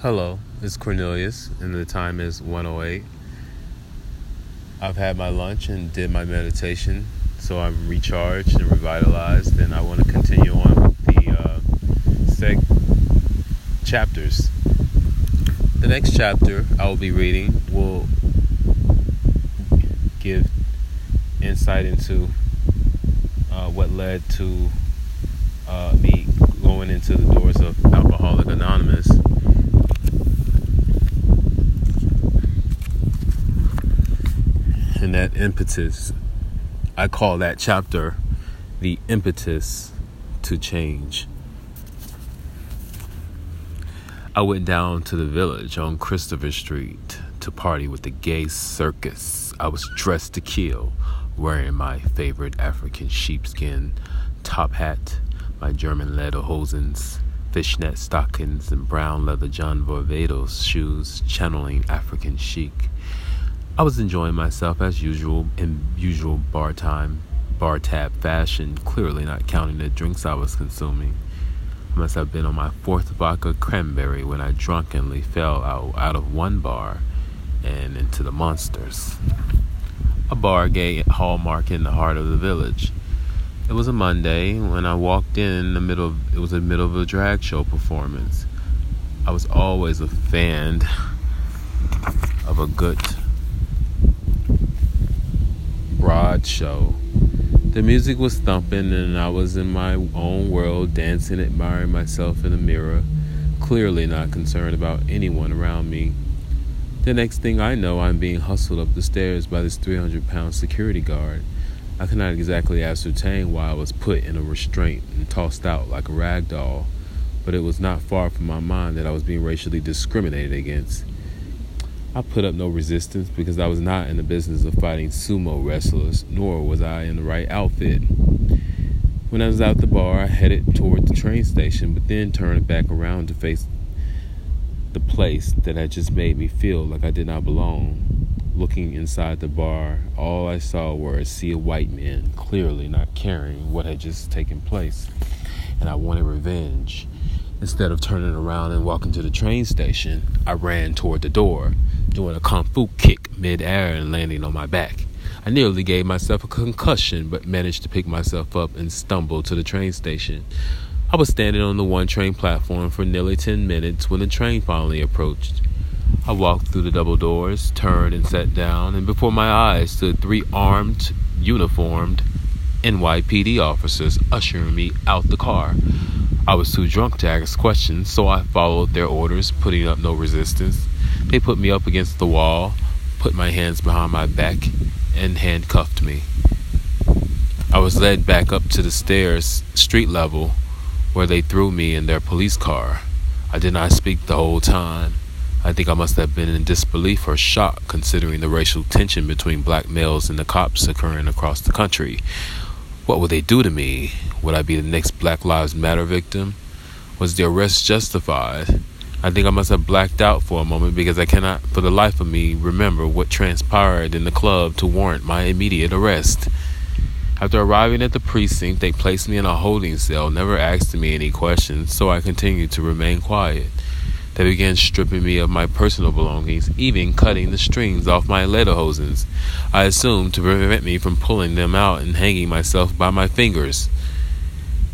Hello, it's Cornelius, and the time is 108. I've had my lunch and did my meditation, so I'm recharged and revitalized, and I want to continue on with the uh, seg- chapters. The next chapter I will be reading will give insight into uh, what led to uh, me going into the doors of Alcoholic Anonymous and that impetus, I call that chapter the impetus to change. I went down to the village on Christopher Street to party with the gay circus. I was dressed to kill, wearing my favorite African sheepskin top hat, my German leather lederhosens, fishnet stockings, and brown leather John Varvatos shoes, channeling African chic. I was enjoying myself as usual in usual bar time, bar tab fashion, clearly not counting the drinks I was consuming. I must have been on my fourth vodka cranberry when I drunkenly fell out, out of one bar and into the monsters. A bar gay hallmark in the heart of the village. It was a Monday when I walked in the middle of, it was the middle of a drag show performance. I was always a fan of a good broad show. The music was thumping, and I was in my own world, dancing, admiring myself in the mirror, clearly not concerned about anyone around me. The next thing I know, I'm being hustled up the stairs by this 300 pound security guard. I cannot exactly ascertain why I was put in a restraint and tossed out like a rag doll, but it was not far from my mind that I was being racially discriminated against. I put up no resistance because I was not in the business of fighting sumo wrestlers, nor was I in the right outfit. When I was out the bar, I headed toward the train station, but then turned back around to face the place that had just made me feel like I did not belong. Looking inside the bar, all I saw were a sea of white men, clearly not caring what had just taken place, and I wanted revenge. Instead of turning around and walking to the train station, I ran toward the door, doing a kung fu kick mid-air and landing on my back. I nearly gave myself a concussion, but managed to pick myself up and stumble to the train station. I was standing on the one train platform for nearly 10 minutes when the train finally approached. I walked through the double doors, turned and sat down, and before my eyes stood three armed, uniformed NYPD officers ushering me out the car. I was too drunk to ask questions, so I followed their orders, putting up no resistance. They put me up against the wall, put my hands behind my back, and handcuffed me. I was led back up to the stairs, street level, where they threw me in their police car. I did not speak the whole time. I think I must have been in disbelief or shock considering the racial tension between black males and the cops occurring across the country. What would they do to me? Would I be the next Black Lives Matter victim? Was the arrest justified? I think I must have blacked out for a moment because I cannot, for the life of me, remember what transpired in the club to warrant my immediate arrest. After arriving at the precinct, they placed me in a holding cell, never asked me any questions, so I continued to remain quiet. They began stripping me of my personal belongings, even cutting the strings off my lederhosens, I assumed to prevent me from pulling them out and hanging myself by my fingers.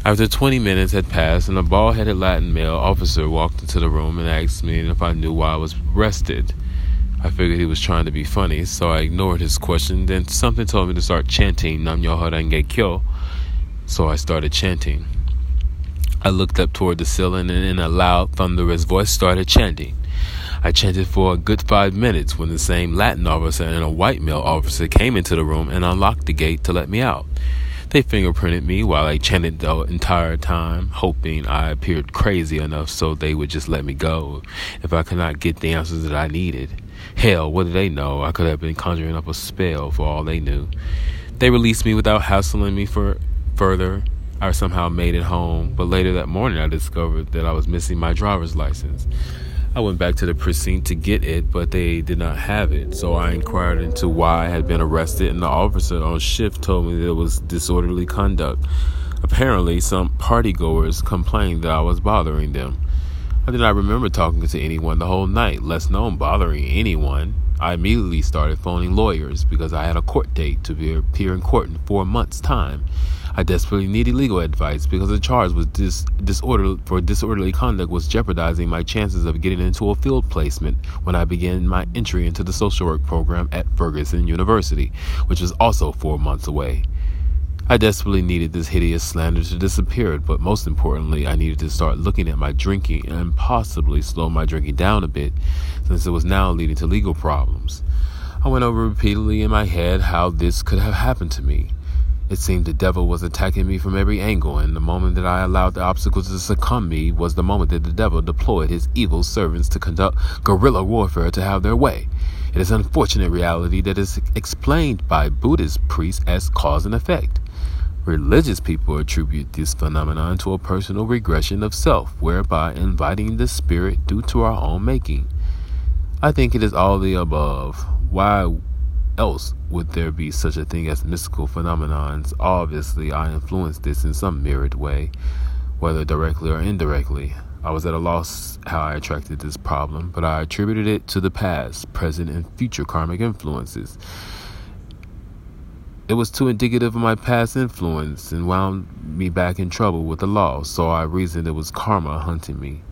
After 20 minutes had passed, and a bald headed Latin male officer walked into the room and asked me if I knew why I was arrested. I figured he was trying to be funny, so I ignored his question. Then something told me to start chanting Nam Myoho Kyo, so I started chanting. I looked up toward the ceiling and in a loud, thunderous voice started chanting. I chanted for a good five minutes when the same Latin officer and a white male officer came into the room and unlocked the gate to let me out. They fingerprinted me while I chanted the entire time, hoping I appeared crazy enough so they would just let me go if I could not get the answers that I needed. Hell, what did they know? I could have been conjuring up a spell for all they knew. They released me without hassling me for further I somehow made it home, but later that morning I discovered that I was missing my driver's license. I went back to the precinct to get it, but they did not have it. So I inquired into why I had been arrested, and the officer on shift told me that it was disorderly conduct. Apparently, some partygoers complained that I was bothering them. I did not remember talking to anyone the whole night, less known bothering anyone. I immediately started phoning lawyers because I had a court date to appear in court in four months' time. I desperately needed legal advice because the charge was dis- disorder for disorderly conduct was jeopardizing my chances of getting into a field placement when I began my entry into the social work program at Ferguson University, which was also four months away. I desperately needed this hideous slander to disappear, but most importantly, I needed to start looking at my drinking and possibly slow my drinking down a bit, since it was now leading to legal problems. I went over repeatedly in my head how this could have happened to me. It seemed the devil was attacking me from every angle, and the moment that I allowed the obstacles to succumb me was the moment that the devil deployed his evil servants to conduct guerrilla warfare to have their way. It is an unfortunate reality that is explained by Buddhist priests as cause and effect. Religious people attribute this phenomenon to a personal regression of self, whereby inviting the spirit due to our own making. I think it is all the above. Why else would there be such a thing as mystical phenomenons? Obviously, I influenced this in some mirrored way, whether directly or indirectly. I was at a loss how I attracted this problem, but I attributed it to the past, present, and future karmic influences. It was too indicative of my past influence and wound me back in trouble with the law, so I reasoned it was karma hunting me.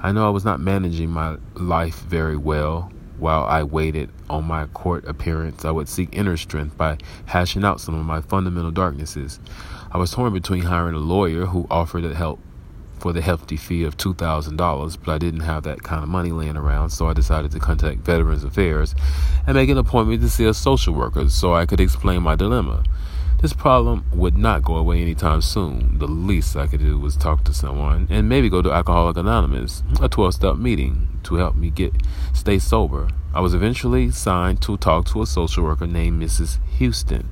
I know I was not managing my life very well. While I waited on my court appearance, I would seek inner strength by hashing out some of my fundamental darknesses. I was torn between hiring a lawyer who offered help for the hefty fee of $2,000, but I didn't have that kind of money laying around, so I decided to contact Veterans Affairs and make an appointment to see a social worker so I could explain my dilemma. This problem would not go away anytime soon. The least I could do was talk to someone and maybe go to Alcoholic Anonymous, a 12 step meeting to help me get stay sober. I was eventually signed to talk to a social worker named Mrs. Houston,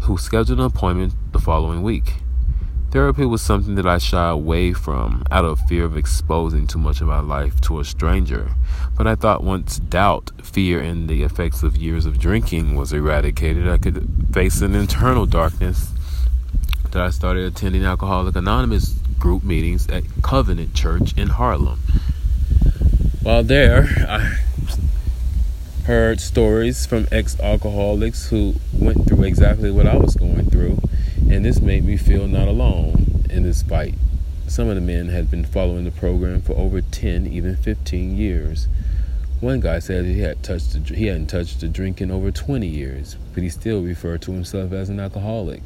who scheduled an appointment the following week. Therapy was something that I shy away from out of fear of exposing too much of my life to a stranger. But I thought once doubt, fear, and the effects of years of drinking was eradicated, I could face an internal darkness that I started attending Alcoholic Anonymous group meetings at Covenant Church in Harlem. While there, I heard stories from ex alcoholics who went through exactly what I was going through and this made me feel not alone in this fight. Some of the men had been following the program for over 10, even 15 years. One guy said he had touched he hadn't touched a drink in over 20 years, but he still referred to himself as an alcoholic.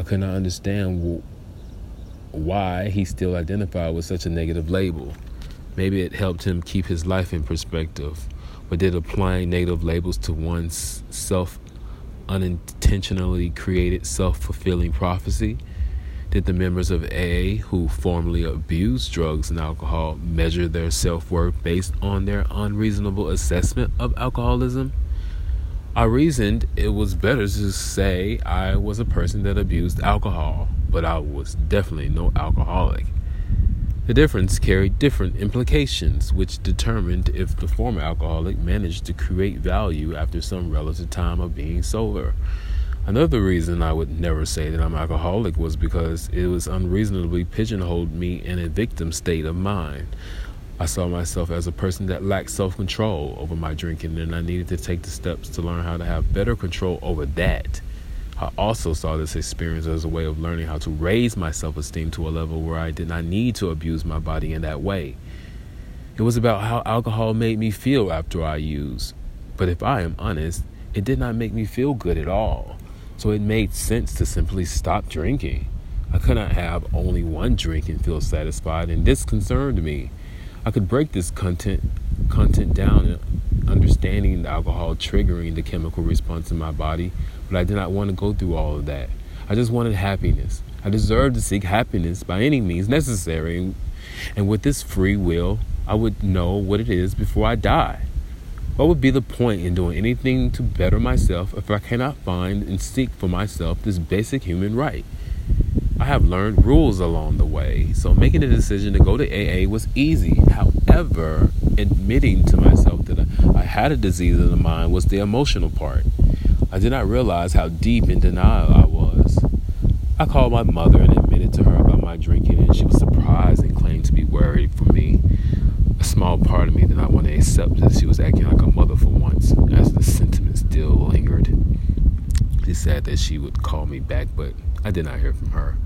I could not understand why he still identified with such a negative label. Maybe it helped him keep his life in perspective, but did applying negative labels to one's self unintentionally created self fulfilling prophecy? Did the members of AA who formerly abused drugs and alcohol measure their self worth based on their unreasonable assessment of alcoholism? I reasoned it was better to say I was a person that abused alcohol, but I was definitely no alcoholic. The difference carried different implications, which determined if the former alcoholic managed to create value after some relative time of being sober. Another reason I would never say that I'm alcoholic was because it was unreasonably pigeonholed me in a victim state of mind. I saw myself as a person that lacked self control over my drinking, and I needed to take the steps to learn how to have better control over that. I also saw this experience as a way of learning how to raise my self esteem to a level where I did not need to abuse my body in that way. It was about how alcohol made me feel after I used. But if I am honest, it did not make me feel good at all. So it made sense to simply stop drinking. I could not have only one drink and feel satisfied, and this concerned me. I could break this content content down understanding the alcohol triggering the chemical response in my body, but I did not want to go through all of that. I just wanted happiness. I deserved to seek happiness by any means necessary, and with this free will, I would know what it is before I die. What would be the point in doing anything to better myself if I cannot find and seek for myself this basic human right? I have learned rules along the way, so making the decision to go to AA was easy. However, admitting to myself had a disease of the mind was the emotional part. I did not realize how deep in denial I was. I called my mother and admitted to her about my drinking, and she was surprised and claimed to be worried for me. A small part of me did not want to accept that she was acting like a mother for once, as the sentiment still lingered. She said that she would call me back, but I did not hear from her.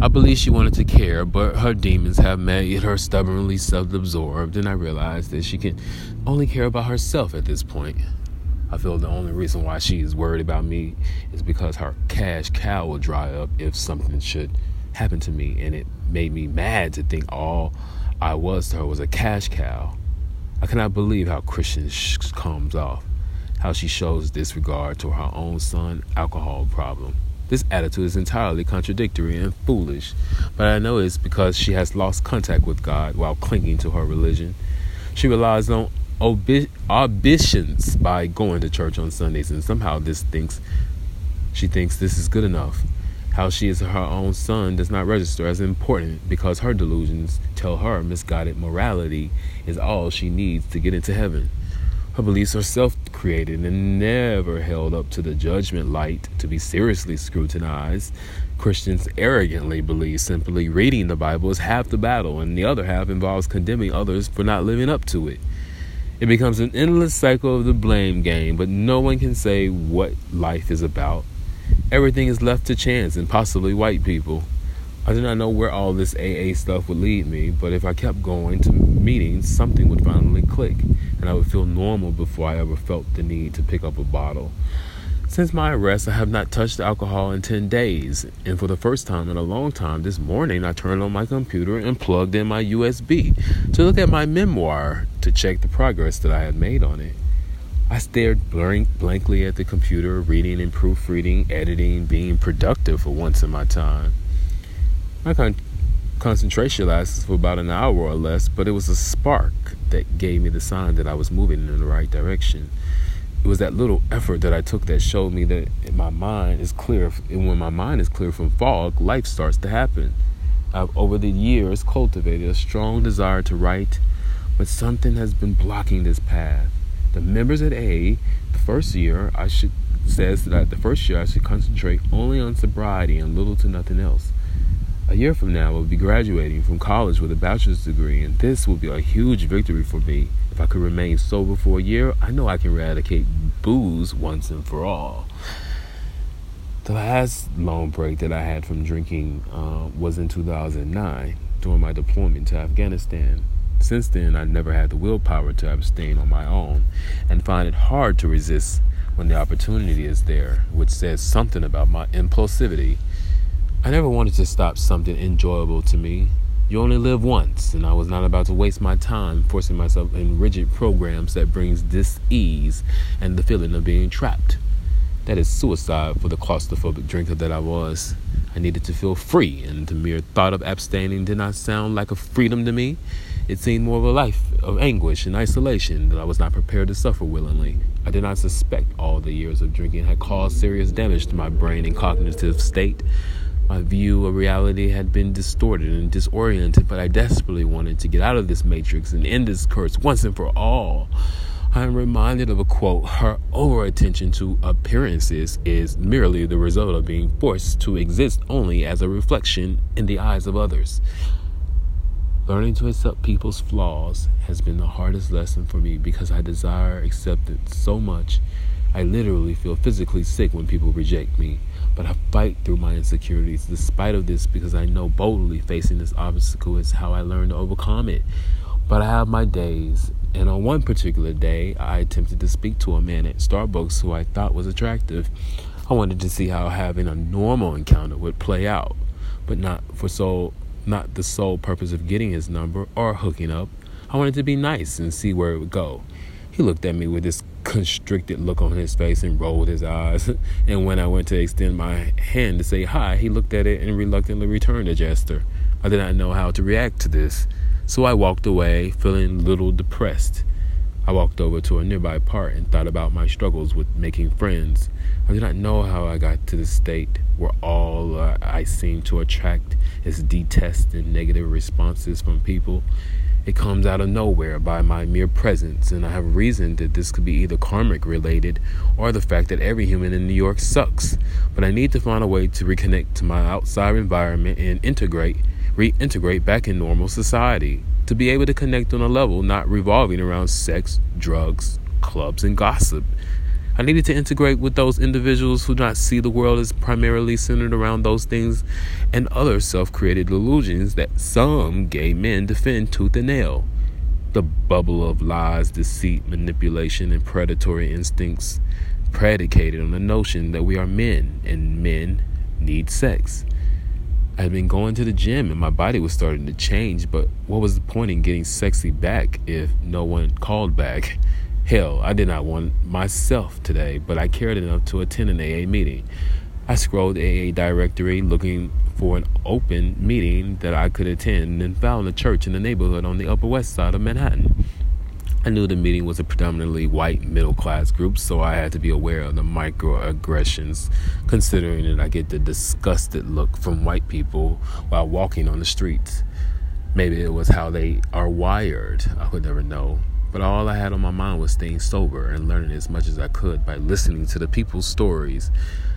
I believe she wanted to care, but her demons have made her stubbornly self absorbed, and I realized that she can only care about herself at this point. I feel the only reason why she is worried about me is because her cash cow will dry up if something should happen to me, and it made me mad to think all I was to her was a cash cow. I cannot believe how Christian comes off, how she shows disregard to her own son alcohol problem. This attitude is entirely contradictory and foolish, but I know it's because she has lost contact with God while clinging to her religion. She relies on obi- by going to church on Sundays, and somehow this thinks she thinks this is good enough. How she is her own son does not register as important because her delusions tell her misguided morality is all she needs to get into heaven. Her beliefs are self created and never held up to the judgment light to be seriously scrutinized. Christians arrogantly believe simply reading the Bible is half the battle, and the other half involves condemning others for not living up to it. It becomes an endless cycle of the blame game, but no one can say what life is about. Everything is left to chance and possibly white people. I did not know where all this AA stuff would lead me, but if I kept going to meetings, something would finally click, and I would feel normal before I ever felt the need to pick up a bottle. Since my arrest, I have not touched alcohol in 10 days, and for the first time in a long time, this morning I turned on my computer and plugged in my USB to look at my memoir to check the progress that I had made on it. I stared blank, blankly at the computer, reading and proofreading, editing, being productive for once in my time. My con- concentration lasted for about an hour or less, but it was a spark that gave me the sign that I was moving in the right direction it was that little effort that I took that showed me that my mind is clear. And when my mind is clear from fog, life starts to happen. I've over the years cultivated a strong desire to write, but something has been blocking this path. The members at A, the first year, I should says that the first year I should concentrate only on sobriety and little to nothing else. A year from now, I will be graduating from college with a bachelor's degree, and this will be a huge victory for me. If I could remain sober for a year, I know I can eradicate booze once and for all. The last long break that I had from drinking uh, was in 2009 during my deployment to Afghanistan. Since then, I've never had the willpower to abstain on my own and find it hard to resist when the opportunity is there, which says something about my impulsivity. I never wanted to stop something enjoyable to me. You only live once, and I was not about to waste my time forcing myself in rigid programs that brings dis-ease and the feeling of being trapped. That is suicide for the claustrophobic drinker that I was. I needed to feel free, and the mere thought of abstaining did not sound like a freedom to me. It seemed more of a life of anguish and isolation that I was not prepared to suffer willingly. I did not suspect all the years of drinking had caused serious damage to my brain and cognitive state. My view of reality had been distorted and disoriented, but I desperately wanted to get out of this matrix and end this curse once and for all. I am reminded of a quote Her over attention to appearances is merely the result of being forced to exist only as a reflection in the eyes of others. Learning to accept people's flaws has been the hardest lesson for me because I desire acceptance so much. I literally feel physically sick when people reject me. But I fight through my insecurities despite of this because I know boldly facing this obstacle is how I learn to overcome it. But I have my days, and on one particular day, I attempted to speak to a man at Starbucks who I thought was attractive. I wanted to see how having a normal encounter would play out, but not for so not the sole purpose of getting his number or hooking up. I wanted to be nice and see where it would go. He looked at me with this constricted look on his face and rolled his eyes. And when I went to extend my hand to say hi, he looked at it and reluctantly returned the gesture. I did not know how to react to this, so I walked away, feeling a little depressed. I walked over to a nearby park and thought about my struggles with making friends. I do not know how I got to the state where all I seem to attract is detest and negative responses from people. It comes out of nowhere by my mere presence, and I have reasoned that this could be either karmic related or the fact that every human in New York sucks. But I need to find a way to reconnect to my outside environment and integrate, reintegrate back in normal society to be able to connect on a level not revolving around sex, drugs, clubs, and gossip. I needed to integrate with those individuals who do not see the world as primarily centered around those things and other self created illusions that some gay men defend tooth and nail. The bubble of lies, deceit, manipulation, and predatory instincts predicated on the notion that we are men and men need sex. I had been going to the gym and my body was starting to change, but what was the point in getting sexy back if no one called back? Hell, I did not want myself today, but I cared enough to attend an AA meeting. I scrolled the AA directory looking for an open meeting that I could attend and found a church in the neighborhood on the Upper West Side of Manhattan. I knew the meeting was a predominantly white middle class group, so I had to be aware of the microaggressions, considering that I get the disgusted look from white people while walking on the streets. Maybe it was how they are wired, I would never know. But all I had on my mind was staying sober and learning as much as I could by listening to the people's stories.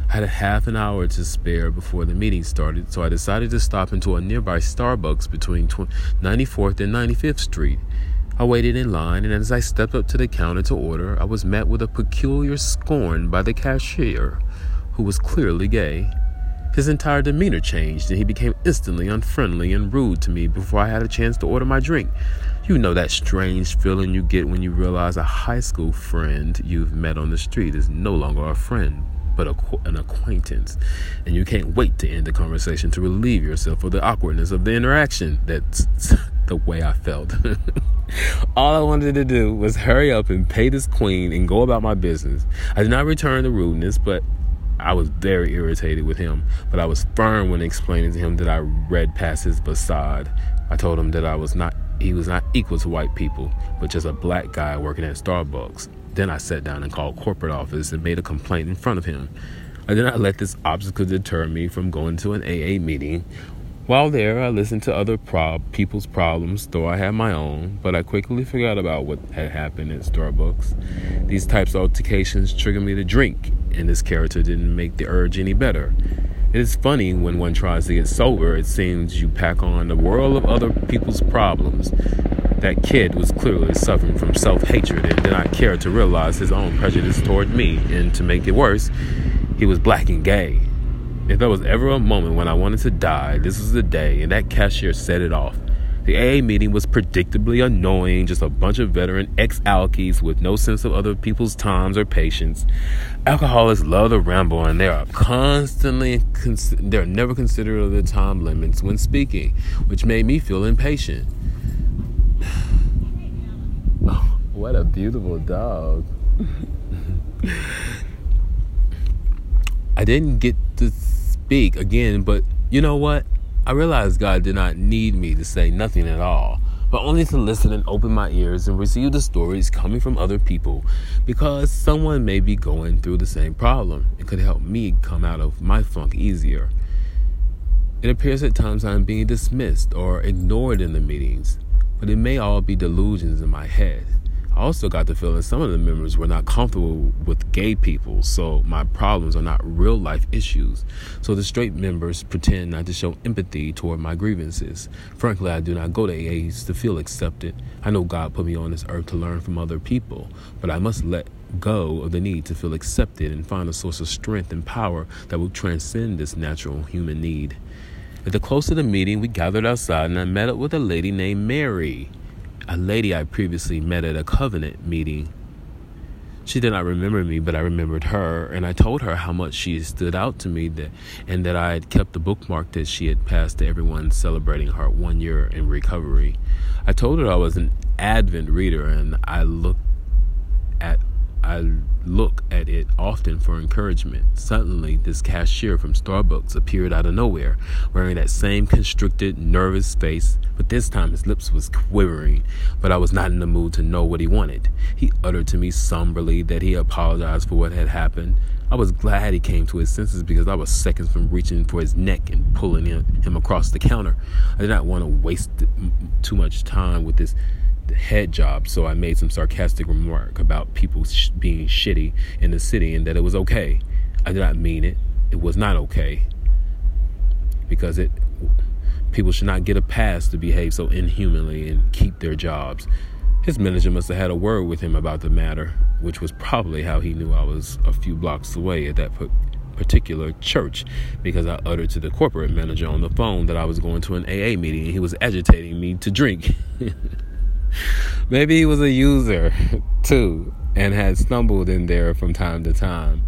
I had a half an hour to spare before the meeting started, so I decided to stop into a nearby Starbucks between 94th and 95th Street. I waited in line, and as I stepped up to the counter to order, I was met with a peculiar scorn by the cashier, who was clearly gay. His entire demeanor changed, and he became instantly unfriendly and rude to me before I had a chance to order my drink. You know that strange feeling you get when you realize a high school friend you've met on the street is no longer a friend, but a, an acquaintance. And you can't wait to end the conversation to relieve yourself of the awkwardness of the interaction. That's the way I felt. All I wanted to do was hurry up and pay this queen and go about my business. I did not return the rudeness, but I was very irritated with him. But I was firm when explaining to him that I read past his facade. I told him that I was not he was not equal to white people, but just a black guy working at Starbucks. Then I sat down and called corporate office and made a complaint in front of him. I did not let this obstacle deter me from going to an AA meeting while there, I listened to other prob- people's problems, though I had my own, but I quickly forgot about what had happened at Starbucks. These types of altercations triggered me to drink, and this character didn't make the urge any better. It is funny when one tries to get sober, it seems you pack on a world of other people's problems. That kid was clearly suffering from self hatred and did not care to realize his own prejudice toward me, and to make it worse, he was black and gay. If there was ever a moment when I wanted to die, this was the day, and that cashier set it off. The AA meeting was predictably annoying, just a bunch of veteran ex alkies with no sense of other people's times or patience. Alcoholics love to ramble, and they are constantly, they're never considerate of the time limits when speaking, which made me feel impatient. What a beautiful dog. I didn't get to speak again, but you know what? I realized God did not need me to say nothing at all, but only to listen and open my ears and receive the stories coming from other people because someone may be going through the same problem and could help me come out of my funk easier. It appears at times I am being dismissed or ignored in the meetings, but it may all be delusions in my head. I also got the feeling some of the members were not comfortable with gay people, so my problems are not real life issues. So the straight members pretend not to show empathy toward my grievances. Frankly, I do not go to AAs to feel accepted. I know God put me on this earth to learn from other people, but I must let go of the need to feel accepted and find a source of strength and power that will transcend this natural human need. At the close of the meeting, we gathered outside and I met up with a lady named Mary a lady I previously met at a covenant meeting. She did not remember me, but I remembered her, and I told her how much she stood out to me that, and that I had kept the bookmark that she had passed to everyone celebrating her one year in recovery. I told her I was an Advent reader, and I looked at I look at it often for encouragement. Suddenly, this cashier from Starbucks appeared out of nowhere, wearing that same constricted, nervous face, but this time his lips was quivering. But I was not in the mood to know what he wanted. He uttered to me somberly that he apologized for what had happened. I was glad he came to his senses because I was seconds from reaching for his neck and pulling him across the counter. I did not want to waste too much time with this head job, so I made some sarcastic remark about people sh- being shitty in the city and that it was okay. I did not mean it. It was not okay because it people should not get a pass to behave so inhumanly and keep their jobs. His manager must have had a word with him about the matter, which was probably how he knew I was a few blocks away at that particular church because I uttered to the corporate manager on the phone that I was going to an AA meeting and he was agitating me to drink. Maybe he was a user too and had stumbled in there from time to time.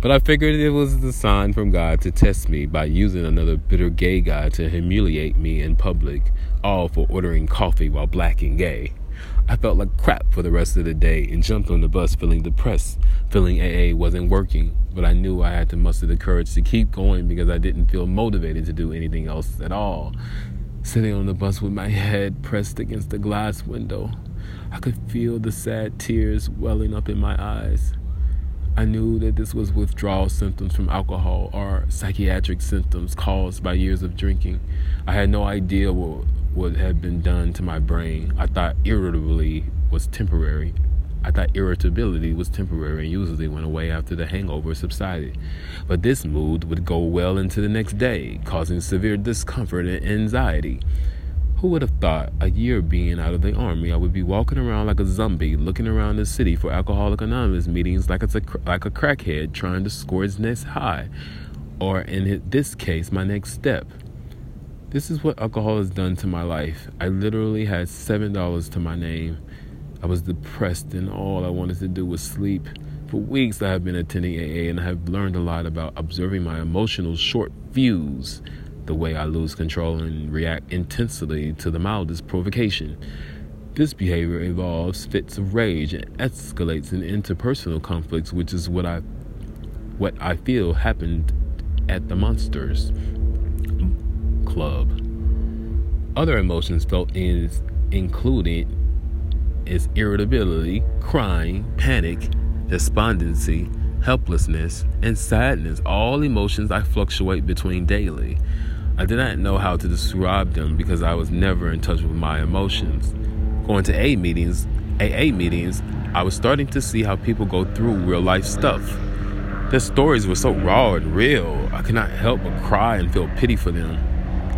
But I figured it was the sign from God to test me by using another bitter gay guy to humiliate me in public, all for ordering coffee while black and gay. I felt like crap for the rest of the day and jumped on the bus feeling depressed, feeling AA wasn't working, but I knew I had to muster the courage to keep going because I didn't feel motivated to do anything else at all. Sitting on the bus with my head pressed against the glass window, I could feel the sad tears welling up in my eyes. I knew that this was withdrawal symptoms from alcohol or psychiatric symptoms caused by years of drinking. I had no idea what would have been done to my brain. I thought irritability was temporary. I thought irritability was temporary and usually went away after the hangover subsided. But this mood would go well into the next day, causing severe discomfort and anxiety. Who would have thought a year being out of the army, I would be walking around like a zombie, looking around the city for Alcoholic Anonymous meetings like it's a, like a crackhead trying to score his next high, or in this case, my next step. This is what alcohol has done to my life. I literally had $7 to my name I was depressed and all I wanted to do was sleep. For weeks, I have been attending AA and I have learned a lot about observing my emotional short fuse, the way I lose control and react intensely to the mildest provocation. This behavior involves fits of rage and escalates in interpersonal conflicts, which is what I what I feel happened at the Monsters Club. Other emotions felt is included is irritability, crying, panic, despondency, helplessness, and sadness, all emotions I fluctuate between daily. I did not know how to describe them because I was never in touch with my emotions. Going to A meetings, AA meetings, I was starting to see how people go through real life stuff. Their stories were so raw and real, I could not help but cry and feel pity for them.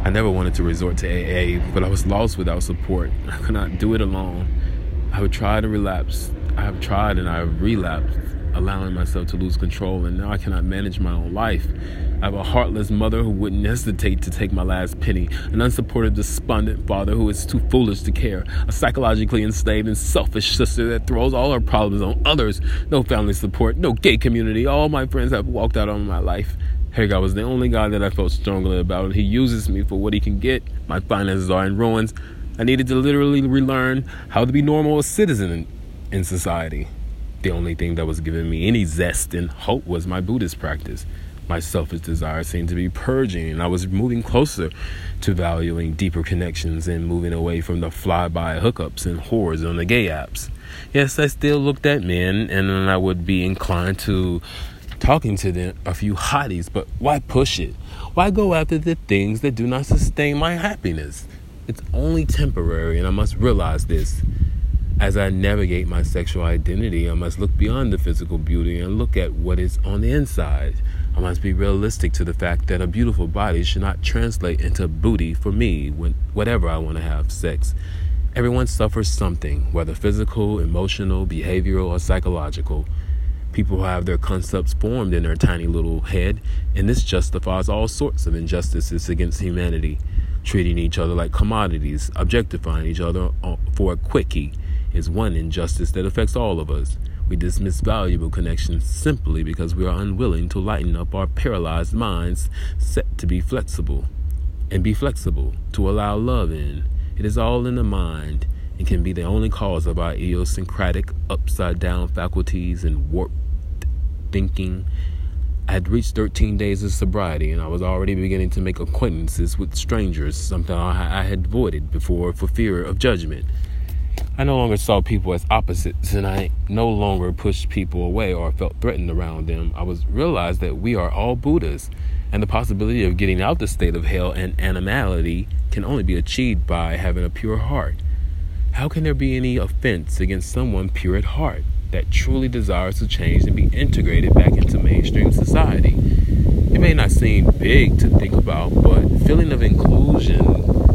I never wanted to resort to AA, but I was lost without support. I could not do it alone. I would try to relapse. I have tried and I have relapsed, allowing myself to lose control, and now I cannot manage my own life. I have a heartless mother who wouldn't hesitate to take my last penny, an unsupportive, despondent father who is too foolish to care, a psychologically enslaved and selfish sister that throws all her problems on others, no family support, no gay community. All my friends have walked out on my life. Hagar was the only guy that I felt strongly about. and He uses me for what he can get. My finances are in ruins. I needed to literally relearn how to be normal a citizen in, in society. The only thing that was giving me any zest and hope was my Buddhist practice. My selfish desire seemed to be purging, and I was moving closer to valuing deeper connections and moving away from the flyby hookups and whores on the gay apps. Yes, I still looked at men, and then I would be inclined to talking to them a few hotties, but why push it? Why go after the things that do not sustain my happiness? It's only temporary, and I must realize this. As I navigate my sexual identity, I must look beyond the physical beauty and look at what is on the inside. I must be realistic to the fact that a beautiful body should not translate into booty for me when whatever I want to have sex. Everyone suffers something, whether physical, emotional, behavioral, or psychological. People have their concepts formed in their tiny little head, and this justifies all sorts of injustices against humanity treating each other like commodities, objectifying each other for a quickie is one injustice that affects all of us. We dismiss valuable connections simply because we are unwilling to lighten up our paralyzed minds set to be flexible and be flexible to allow love in. It is all in the mind, and can be the only cause of our idiosyncratic, upside down faculties and warped thinking. I had reached 13 days of sobriety and I was already beginning to make acquaintances with strangers, something I had avoided before for fear of judgment. I no longer saw people as opposites and I no longer pushed people away or felt threatened around them. I was realized that we are all Buddhas and the possibility of getting out the state of hell and animality can only be achieved by having a pure heart. How can there be any offense against someone pure at heart that truly desires to change and be integrated back into mainstream society? It may not seem big to think about, but feeling of inclusion,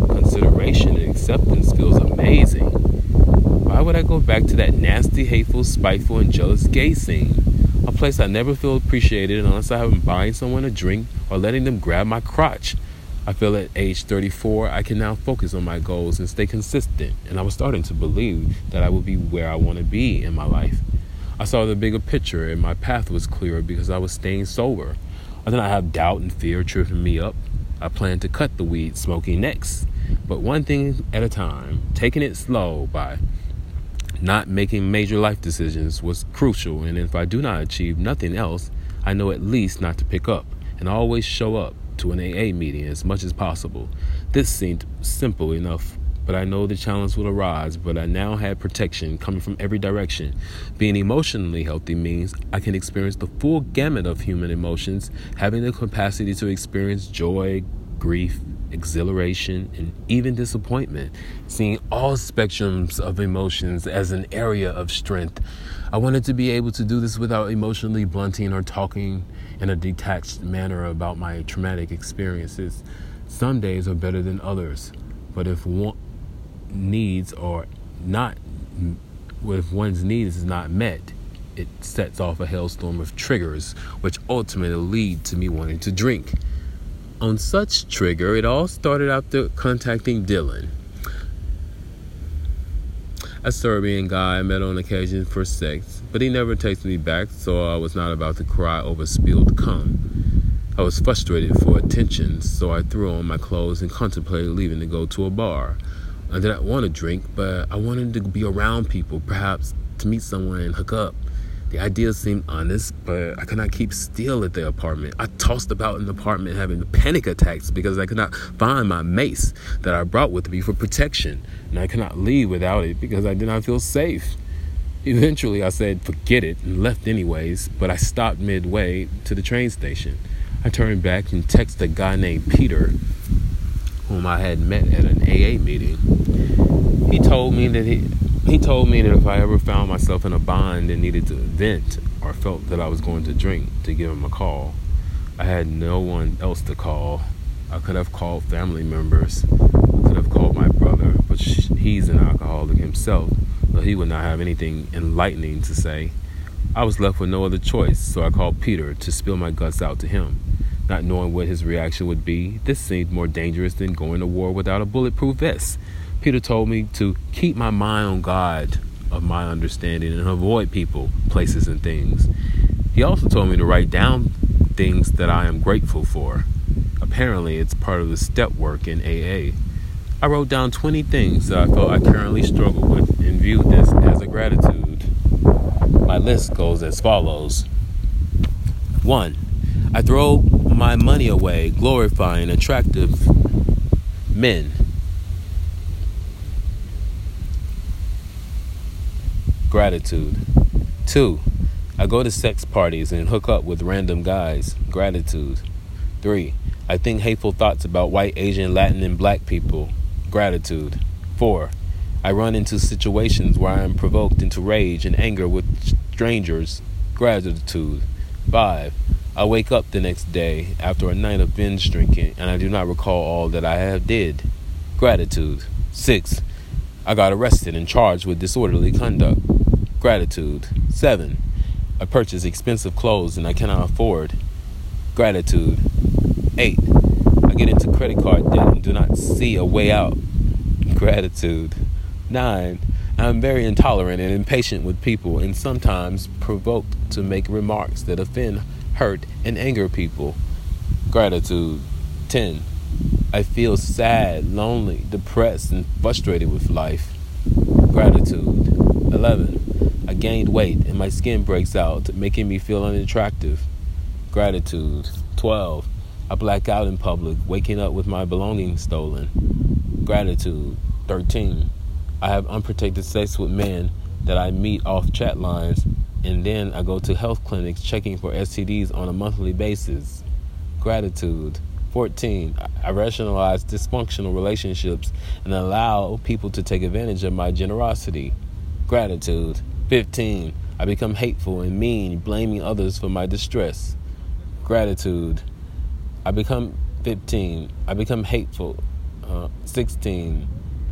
consideration, and acceptance feels amazing. Why would I go back to that nasty, hateful, spiteful, and jealous gay scene? A place I never feel appreciated unless I am buying someone a drink or letting them grab my crotch. I feel at age 34, I can now focus on my goals and stay consistent, and I was starting to believe that I would be where I want to be in my life. I saw the bigger picture, and my path was clearer because I was staying sober. I did not have doubt and fear tripping me up. I planned to cut the weed smoking next, but one thing at a time, taking it slow by not making major life decisions was crucial, and if I do not achieve nothing else, I know at least not to pick up and always show up to an AA meeting as much as possible. This seemed simple enough, but I know the challenge will arise. But I now had protection coming from every direction. Being emotionally healthy means I can experience the full gamut of human emotions, having the capacity to experience joy, grief, exhilaration, and even disappointment, seeing all spectrums of emotions as an area of strength. I wanted to be able to do this without emotionally blunting or talking in a detached manner about my traumatic experiences. Some days are better than others, but if one needs are not, if one's needs is not met, it sets off a hailstorm of triggers, which ultimately lead to me wanting to drink. On such trigger, it all started after contacting Dylan, a Serbian guy I met on occasion for sex, but he never takes me back, so I was not about to cry over spilled cum. I was frustrated for attention, so I threw on my clothes and contemplated leaving to go to a bar. I did not want to drink, but I wanted to be around people, perhaps to meet someone and hook up. The idea seemed honest, but I could not keep still at the apartment. I tossed about in the apartment having panic attacks because I could not find my mace that I brought with me for protection, and I could not leave without it because I did not feel safe. Eventually, I said, forget it, and left anyways, but I stopped midway to the train station. I turned back and texted a guy named Peter, whom I had met at an AA meeting. He told me that he he told me that if I ever found myself in a bind and needed to vent or felt that I was going to drink, to give him a call. I had no one else to call. I could have called family members. I could have called my brother, but he's an alcoholic himself, so he would not have anything enlightening to say. I was left with no other choice, so I called Peter to spill my guts out to him. Not knowing what his reaction would be, this seemed more dangerous than going to war without a bulletproof vest. Peter told me to keep my mind on God of my understanding and avoid people, places, and things. He also told me to write down things that I am grateful for. Apparently, it's part of the step work in AA. I wrote down 20 things that I felt I currently struggle with and viewed this as a gratitude. My list goes as follows 1. I throw my money away glorifying attractive men Gratitude. Two, I go to sex parties and hook up with random guys. Gratitude. Three, I think hateful thoughts about white, Asian, Latin, and black people. Gratitude. Four, I run into situations where I am provoked into rage and anger with strangers. Gratitude. Five, I wake up the next day after a night of binge drinking and I do not recall all that I have did. Gratitude. Six, I got arrested and charged with disorderly conduct. Gratitude. 7. I purchase expensive clothes and I cannot afford. Gratitude. 8. I get into credit card debt and do not see a way out. Gratitude. 9. I am very intolerant and impatient with people and sometimes provoked to make remarks that offend, hurt, and anger people. Gratitude. 10. I feel sad, lonely, depressed, and frustrated with life. Gratitude. 11. Gained weight and my skin breaks out, making me feel unattractive. Gratitude. 12. I black out in public, waking up with my belongings stolen. Gratitude. 13. I have unprotected sex with men that I meet off chat lines, and then I go to health clinics checking for STDs on a monthly basis. Gratitude. 14. I rationalize dysfunctional relationships and allow people to take advantage of my generosity. Gratitude. 15. I become hateful and mean, blaming others for my distress. Gratitude. I become 15. I become hateful. Uh, 16.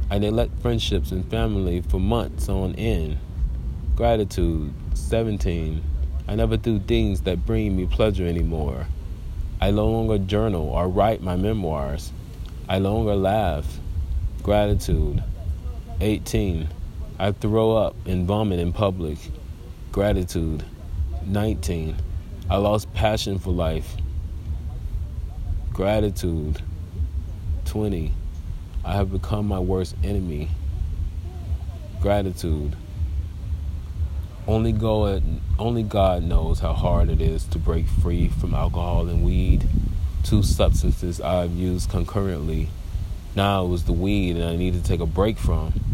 I neglect friendships and family for months on end. Gratitude. 17. I never do things that bring me pleasure anymore. I no longer journal or write my memoirs. I no longer laugh. Gratitude. 18. I throw up and vomit in public. Gratitude. 19. I lost passion for life. Gratitude. 20. I have become my worst enemy. Gratitude. Only God, only God knows how hard it is to break free from alcohol and weed, two substances I've used concurrently. Now it was the weed and I needed to take a break from.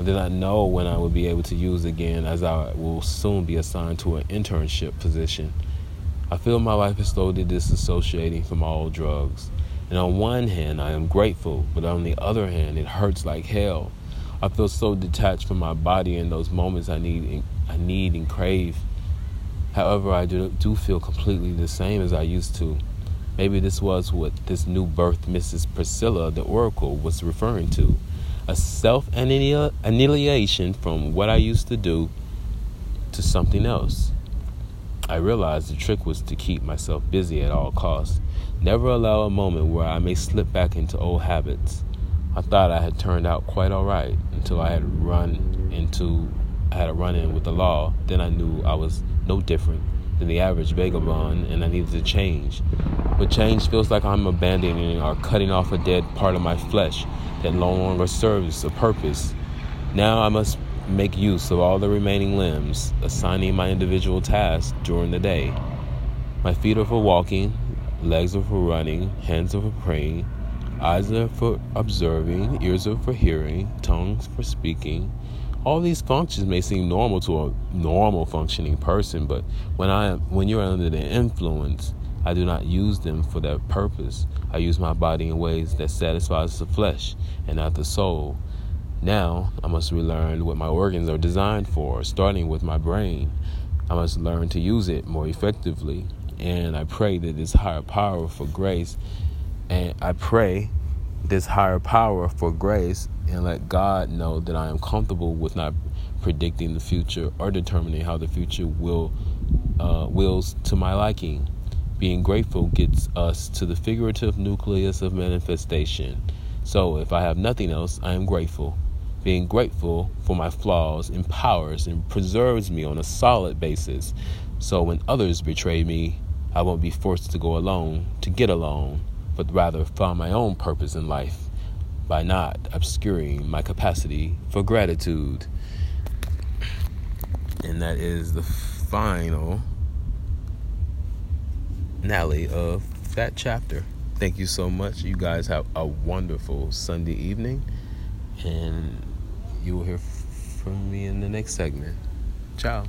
I did not know when I would be able to use again, as I will soon be assigned to an internship position. I feel my life is slowly disassociating from all drugs. And on one hand, I am grateful, but on the other hand, it hurts like hell. I feel so detached from my body in those moments I need I need and crave. However, I do, do feel completely the same as I used to. Maybe this was what this new birth Mrs. Priscilla, the Oracle, was referring to a self annihilation from what I used to do to something else. I realized the trick was to keep myself busy at all costs, never allow a moment where I may slip back into old habits. I thought I had turned out quite all right until I had run into I had a run in with the law. Then I knew I was no different than the average vagabond and I needed to change. But change feels like I'm abandoning or cutting off a dead part of my flesh that no longer serves a purpose. Now I must make use of all the remaining limbs, assigning my individual tasks during the day. My feet are for walking, legs are for running, hands are for praying, eyes are for observing, ears are for hearing, tongues for speaking. All these functions may seem normal to a normal functioning person, but when I am when you're under the influence, I do not use them for that purpose. I use my body in ways that satisfies the flesh and not the soul. Now I must relearn what my organs are designed for, starting with my brain. I must learn to use it more effectively. And I pray that this higher power for grace and I pray this higher power for grace and let God know that I am comfortable with not predicting the future or determining how the future will uh, wills to my liking. Being grateful gets us to the figurative nucleus of manifestation. So if I have nothing else, I am grateful. Being grateful for my flaws empowers and preserves me on a solid basis. So when others betray me, I won't be forced to go alone to get along but rather found my own purpose in life by not obscuring my capacity for gratitude. And that is the final finale of that chapter. Thank you so much. You guys have a wonderful Sunday evening, and you will hear from me in the next segment. Ciao.